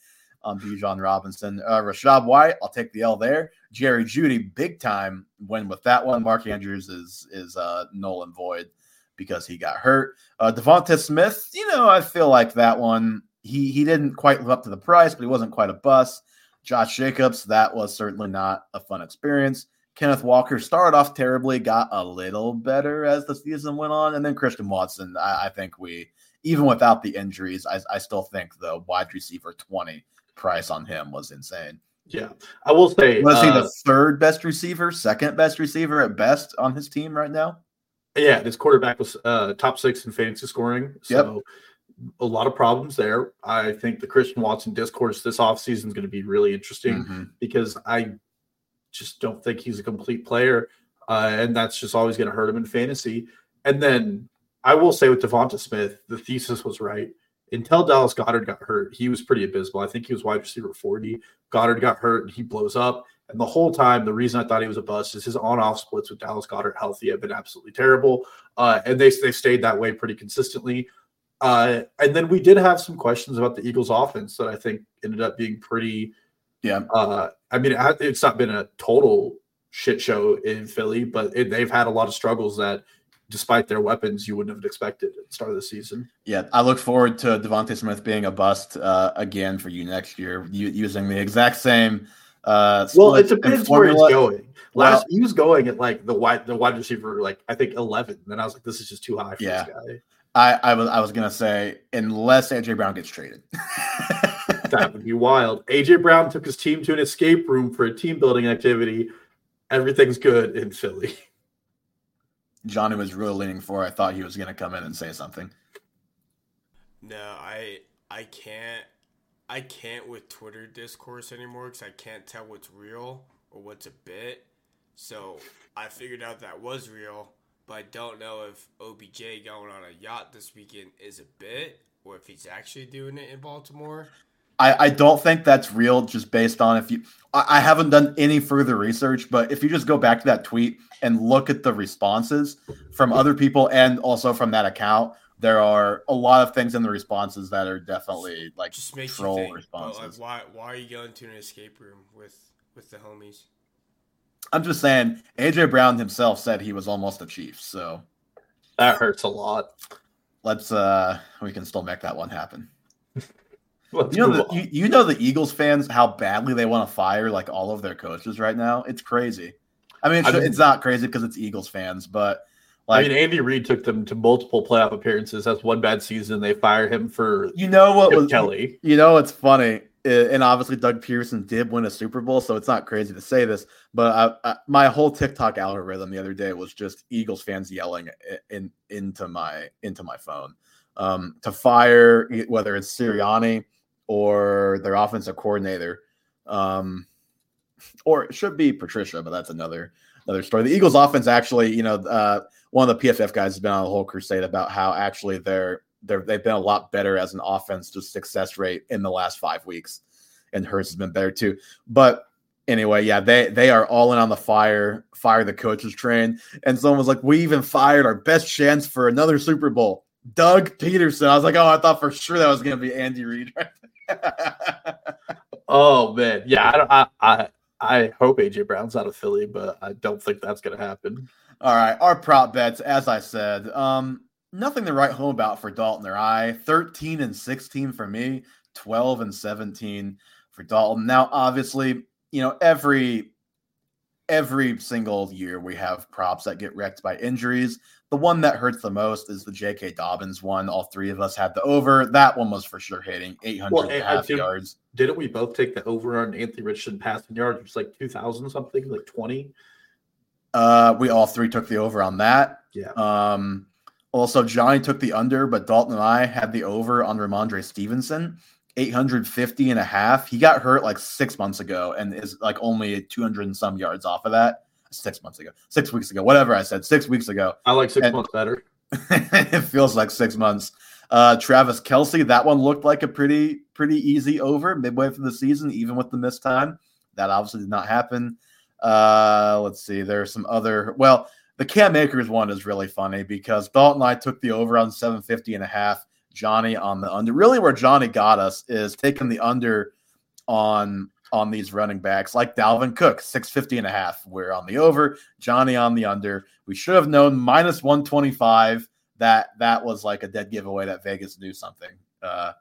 on Bijan Robinson. Uh, Rachaad White, I'll take the L there. Jerry Jeudy, big time win with that one. Mark Andrews is is uh, null and void because he got hurt. Uh, DeVonta Smith, you know, I feel like that one he he didn't quite live up to the price, but he wasn't quite a bust. Josh Jacobs, that was certainly not a fun experience. Kenneth Walker started off terribly, got a little better as the season went on, and then Christian Watson. I, I think we, even without the injuries, I, I still think the wide receiver twenty price on him was insane. Yeah, I will say, was uh, he the uh, third best receiver, second best receiver at best on his team right now? Yeah, this quarterback was uh, top six in fantasy scoring. So yep. a lot of problems there. I think the Christian Watson discourse this offseason is going to be really interesting mm-hmm. because I just don't think he's a complete player. Uh, and that's just always going to hurt him in fantasy. And then I will say with DeVonta Smith, the thesis was right until Dallas Goedert got hurt, he was pretty abysmal. I think he was wide receiver 40. Goedert got hurt and he blows up. And the whole time, the reason I thought he was a bust is his on-off splits with Dallas Goedert healthy have been absolutely terrible. Uh, and they they stayed that way pretty consistently. Uh, and then we did have some questions about the Eagles' offense that I think ended up being pretty. Yeah. Uh, I mean, it's not been a total shit show in Philly, but it, they've had a lot of struggles that despite their weapons, you wouldn't have expected at the start of the season. Yeah, I look forward to DeVonta Smith being a bust uh, again for you next year, u- using the exact same. Uh, well, it depends where he's going. Well- Last he was going at like the wide the wide receiver, like I think eleven. Then I was like, this is just too high for Yeah. this guy. I, I was I was gonna say unless AJ Brown gets traded. *laughs* That would be wild. AJ Brown took his team to an escape room for a team building activity. Everything's good in Philly. *laughs* Johnny was really leaning for. I thought he was gonna come in and say something. No, I I can't I can't with Twitter discourse anymore because I can't tell what's real or what's a bit. So I figured out that was real, but I don't know if OBJ going on a yacht this weekend is a bit or if he's actually doing it in Baltimore. I, I don't think that's real just based on if you I, I haven't done any further research, but if you just go back to that tweet and look at the responses from other people and also from that account, there are a lot of things in the responses that are definitely like Just makes troll you think. But like, responses. why why are you going to an escape room with with the homies? I'm just saying AJ Brown himself said he was almost a chief, so That hurts a lot. let's uh we can still make that one happen. *laughs* Let's You know, the, you, you know the Eagles fans how badly they want to fire like all of their coaches right now. It's crazy. I mean, it's, I mean- it's not crazy because it's Eagles fans, but I mean, Andy Reid took them to multiple playoff appearances. That's one bad season. They fire him for you know what Chip was Kelly. you know it's funny, and obviously Doug Pederson did win a Super Bowl, so it's not crazy to say this. But I, I, my whole TikTok algorithm the other day was just Eagles fans yelling in into my into my phone um, to fire whether it's Sirianni or their offensive coordinator, um, or it should be Patricia, but that's another another story. The Eagles offense actually, you know, uh, one of the PFF guys has been on a whole crusade about how actually they're they're they've been a lot better as an offense to success rate in the last five weeks, and Hurts has been better too. But anyway, yeah, they they are all in on the fire fire the coaches train, and someone was like, we even fired our best chance for another Super Bowl. Doug Pederson. I was like, oh, I thought for sure that was going to be Andy Reid. *laughs* Oh man, yeah. I, don't- I I I hope AJ Brown's out of Philly, but I don't think that's going to happen. All right, our prop bets, as I said, um, nothing to write home about for Dalton or I. Thirteen and sixteen for me, twelve and seventeen for Dalton. Now, obviously, you know every every single year we have props that get wrecked by injuries. The one that hurts the most is the J.K. Dobbins one. All three of us had the over. That one was for sure hitting 800 Well, and half do- yards. Didn't we both take the over on Anthony Richardson passing yards? It was like two thousand something, like twenty. Uh, we all three took the over on that. Yeah. Um, also, Johnny took the under, but Dalton and I had the over on Rhamondre Stevenson, 850 and a half. He got hurt like six months ago and is like only 200 and some yards off of that. Six months ago, six weeks ago, whatever I said, six weeks ago. I like six And- months better. *laughs* it feels like six months. Uh, Travis Kelce, that one looked like a pretty pretty easy over midway through the season, even with the missed time. That obviously did not happen. Uh, let's see. There's some other. Well, the Cam Akers one is really funny because Dalton and I took the over on 750 and a half. Johnny on the under. Really, where Johnny got us is taking the under on on these running backs like Dalvin Cook, 650 and a half. We're on the over, Johnny on the under. We should have known minus 125. That that was like a dead giveaway that Vegas knew something uh,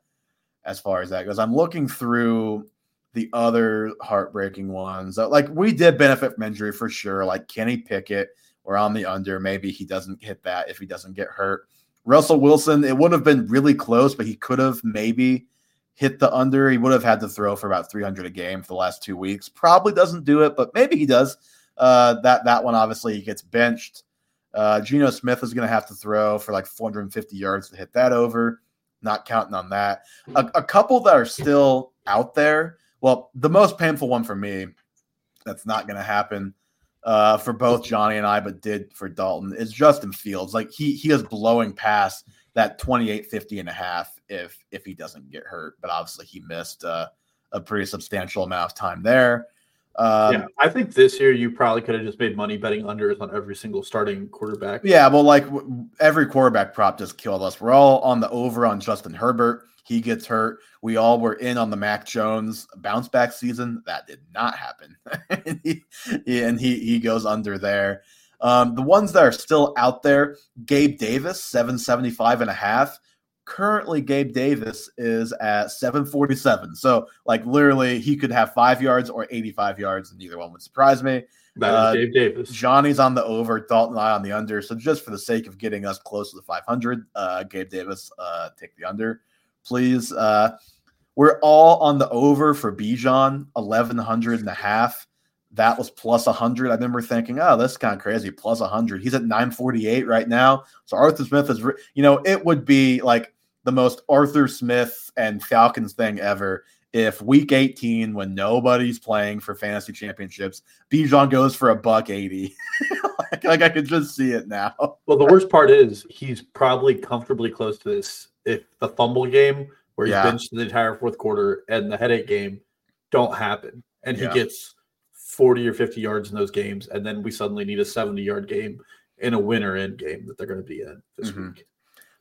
as far as that goes. I'm looking through the other heartbreaking ones. Uh, Like we did benefit from injury for sure. Like Kenny Pickett, we're on the under. Maybe he doesn't hit that if he doesn't get hurt. Russell Wilson, it would have been really close, but he could have maybe hit the under. He would have had to throw for about 300 a game for the last two weeks. Probably doesn't do it, but maybe he does. Uh, that that one obviously he gets benched. Uh, Geno Smith is going to have to throw for like 450 yards to hit that over. Not counting on that. A, a couple that are still out there. Well, the most painful one for me that's not going to happen uh, for both Johnny and I, but did for Dalton is Justin Fields. Like he he is blowing past that 28 50 and a half if if he doesn't get hurt. But obviously he missed uh, a pretty substantial amount of time there. Um, yeah, I think this year you probably could have just made money betting unders on every single starting quarterback. Yeah, well, like w- every quarterback prop just killed us. We're all on the over on Justin Herbert. He gets hurt. We all were in on the Mac Jones bounce back season. That did not happen. and, *laughs* he, he- and he he goes under there. Um, the ones that are still out there, Gabe Davis, 775 and a half. Currently, Gabe Davis is at 747. So, like, literally, he could have five yards or 85 yards, and neither one would surprise me. That is uh, Gabe Davis. Johnny's on the over, Dalton and I on the under. So, just for the sake of getting us close to the 500, uh, Gabe Davis, uh, take the under, please. Uh, we're all on the over for Bijan, 1100 and a half. That was plus 100. I remember thinking, oh, that's kind of crazy. Plus 100. He's at 948 right now. So Arthur Smith is, you know, it would be like the most Arthur Smith and Falcons thing ever if week 18, when nobody's playing for fantasy championships, Bijan goes for a buck 80. *laughs* like, like I could just see it now. Well, the worst part is he's probably comfortably close to this. If the fumble game where he's yeah. benched the entire fourth quarter and the headache game don't happen, and he yeah. gets 40 or 50 yards in those games, and then we suddenly need a 70 yard game in a winner end game that they're going to be in this mm-hmm. week.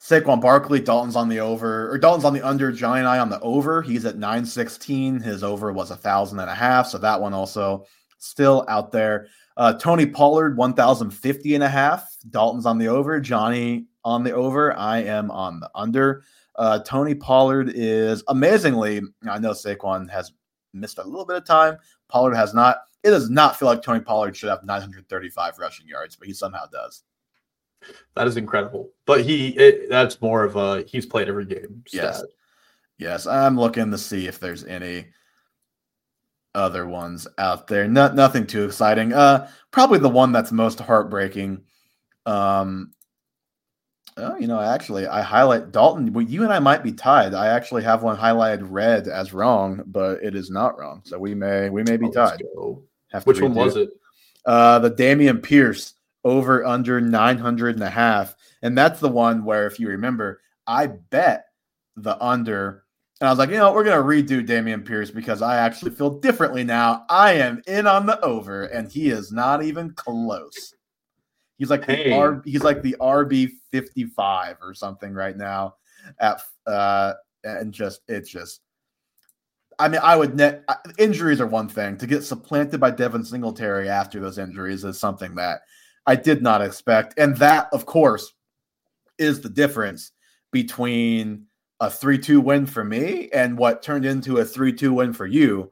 Saquon Barkley, Dalton's on the over, or Dalton's on the under, Johnny on the over. He's at 916. His over was a thousand and a half. So that one also still out there. Uh, Tony Pollard, 1,050 and a half. Dalton's on the over. Johnny on the over. I am on the under. Uh, Tony Pollard is amazingly, I know Saquon has missed a little bit of time. Pollard has not. It does not feel like Tony Pollard should have 935 rushing yards, but he somehow does. That is incredible. But he, it, that's more of a he's played every game. Stat. Yes, yes. I'm looking to see if there's any other ones out there. Not nothing too exciting. Uh, probably the one that's most heartbreaking. Um, oh, you know, actually, I highlight Dalton. Well, you and I might be tied. I actually have one highlighted red as wrong, but it is not wrong. So we may we may be oh, tied. Which one was it? Uh, the Dameon Pierce over under 900 and a half. And that's the one where, if you remember, I bet the under. And I was like, you know, we're going to redo Dameon Pierce because I actually feel differently now. I am in on the over, and he is not even close. He's like hey. the R, he's like the RB 55 or something right now at uh and just it's just I mean, I would net injuries are one thing. To get supplanted by Devin Singletary after those injuries is something that I did not expect. And that, of course, is the difference between a 3 2 win for me and what turned into a 3 2 win for you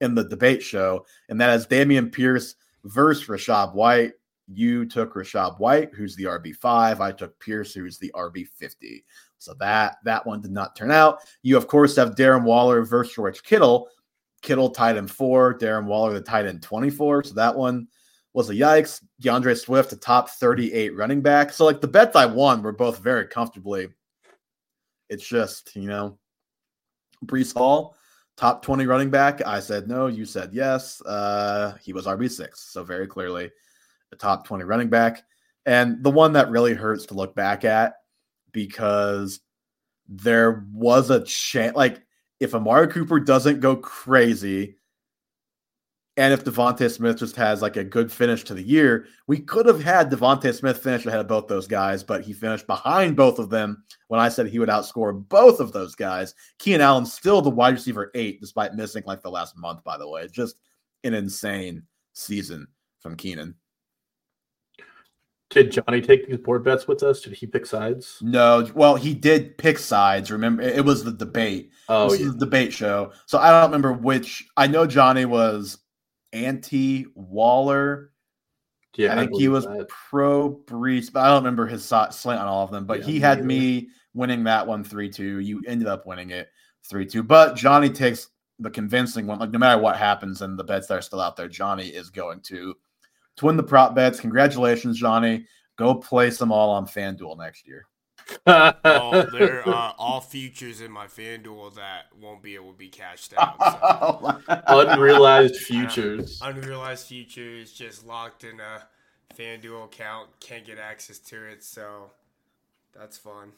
in the debate show. And that is Dameon Pierce versus Rachaad White. You took Rachaad White, who's the RB5. I took Pierce, who's the RB50. So that that one did not turn out. You, of course, have Darren Waller versus George Kittle. Kittle tied in four, Darren Waller the tight end 24. So that one was a yikes. DeAndre Swift, a top 38 running back. So, like, the bets I won were both very comfortably. It's just, you know, Breece Hall, top 20 running back. I said no. You said yes. Uh, he was RB6. So, very clearly, a top 20 running back. And the one that really hurts to look back at because there was a chance, like, if Amari Cooper doesn't go crazy, and if DeVonta Smith just has like a good finish to the year, we could have had DeVonta Smith finish ahead of both those guys, but he finished behind both of them when I said he would outscore both of those guys. Keenan Allen still the wide receiver eight, despite missing like the last month, by the way. Just an insane season from Keenan. Did Johnny take these board bets with us? Did he pick sides? No. Well, he did pick sides. Remember, it was the debate. Oh, yeah. the debate show. So I don't remember which. I know Johnny was anti Waller. Yeah, I think I he was that. pro Breece, but I don't remember his slant on all of them. But yeah, he had me winning that one 3 2. You ended up winning it 3 2. But Johnny takes the convincing one. Like, no matter what happens and the bets that are still out there, Johnny is going to, to win the prop bets. Congratulations, Johnny. Go place them all on FanDuel next year oh, they're uh, *laughs* all futures in my FanDuel that won't be able to be cashed out. So. *laughs* Unrealized futures. unrealized futures just locked in a FanDuel account. Can't get access to it, so that's fun.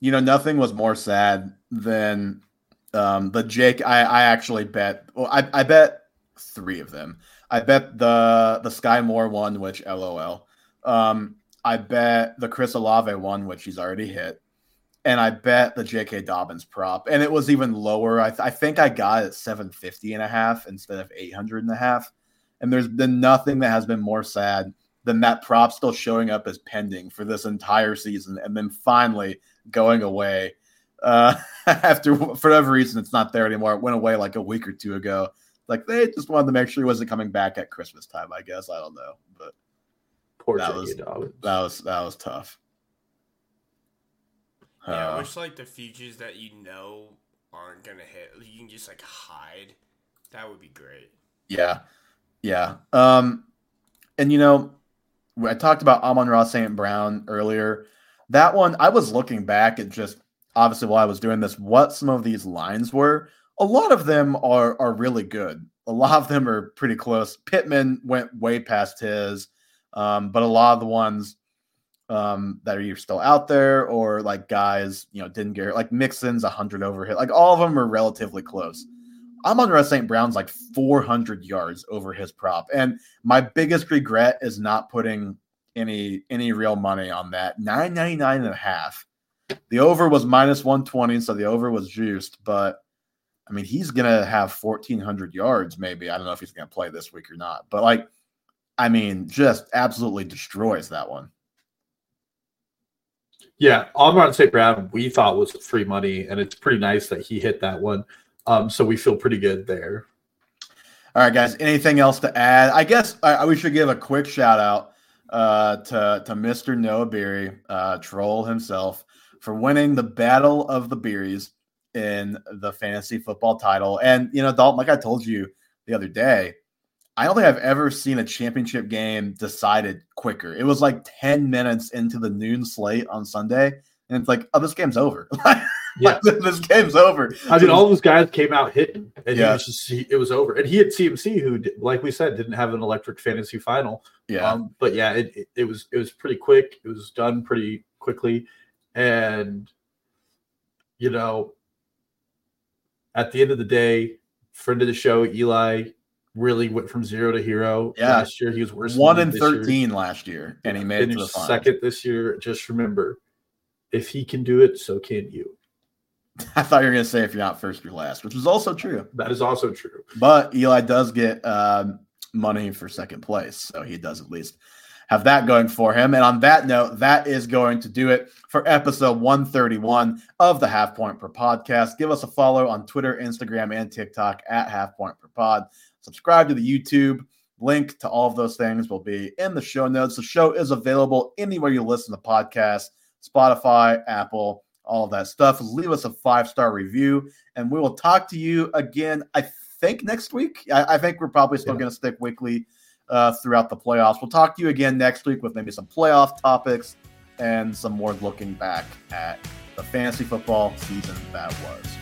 You know, nothing was more sad than um, the Jake. I, I actually bet. Well, I, I bet three of them. I bet the the Skyy Moore one, which LOL. Um, I bet the Chris Olave one, which he's already hit, and I bet the J.K. Dobbins prop, and it was even lower. I, th- I think I got it 750 and a half instead of 800 and a half. And there's been nothing that has been more sad than that prop still showing up as pending for this entire season and then finally going away uh, *laughs* after for whatever reason it's not there anymore. It went away like a week or two ago. Like they just wanted to make sure he wasn't coming back at Christmas time. I guess I don't know, but Poor that J.K. was Dobbins. that was that was tough. Yeah, I Uh, wish like the features that you know aren't gonna hit, you can just like hide. That would be great. Yeah. Yeah. Um, and you know, I talked about Amon-Ra St. Brown earlier. That one, I was looking back at just obviously while I was doing this, what some of these lines were. A lot of them are are really good. A lot of them are pretty close. Pittman went way past his, um, but a lot of the ones um, that are either still out there or like guys, you know, didn't get like Mixon's 100 over hit. Like all of them are relatively close. I'm on Russ St. Brown's like 400 yards over his prop. And my biggest regret is not putting any any real money on that. 999 and a half. The over was minus 120, so the over was juiced, but I mean, he's gonna have 1400 yards, maybe. I don't know if he's gonna play this week or not, but like, I mean, just absolutely destroys that one. Yeah, Amon St. Brown, we thought was free money, and it's pretty nice that he hit that one. Um, so we feel pretty good there. All right, guys. Anything else to add? I guess uh, we should give a quick shout out uh, to to Mr. Noah Beery, uh, troll himself, for winning the Battle of the Beeries in the fantasy football title. And you know, Dalton, like I told you the other day, I don't think I've ever seen a championship game decided quicker. It was like ten minutes into the noon slate on Sunday, and it's like, oh, this game's over. *laughs* Yeah. *laughs* this game's over. I mean, all those guys came out hitting, and Yeah. was just he, it was over. And he had CMC, who, like we said, didn't have an electric fantasy final. Yeah, Um, but yeah, it, it, it was it was pretty quick. It was done pretty quickly, and you know, at the end of the day, friend of the show, Eli, really went from zero to hero. Yeah. last year he was worse. one than in this year. thirteen last year, and he made it to the Finished final. second this year. Just remember, if he can do it, so can you. *laughs* I thought you were going to say if you're not first, you're last, which is also true. That is also true. But Eli does get um, money for second place, so he does at least have that going for him. And on that note, that is going to do it for episode 131 of the Half Point Per Podcast. Give us a follow on Twitter, Instagram, and TikTok at Half Point Per Pod. Subscribe to the YouTube. Link to all of those things will be in the show notes. The show is available anywhere you listen to podcasts, Spotify, Apple, all that stuff. Leave us a five star review, and we will talk to you again. I think next week. I, I think we're probably still Yeah. going to stick weekly uh, throughout the playoffs. We'll talk to you again next week with maybe some playoff topics and some more looking back at the fantasy football season that was.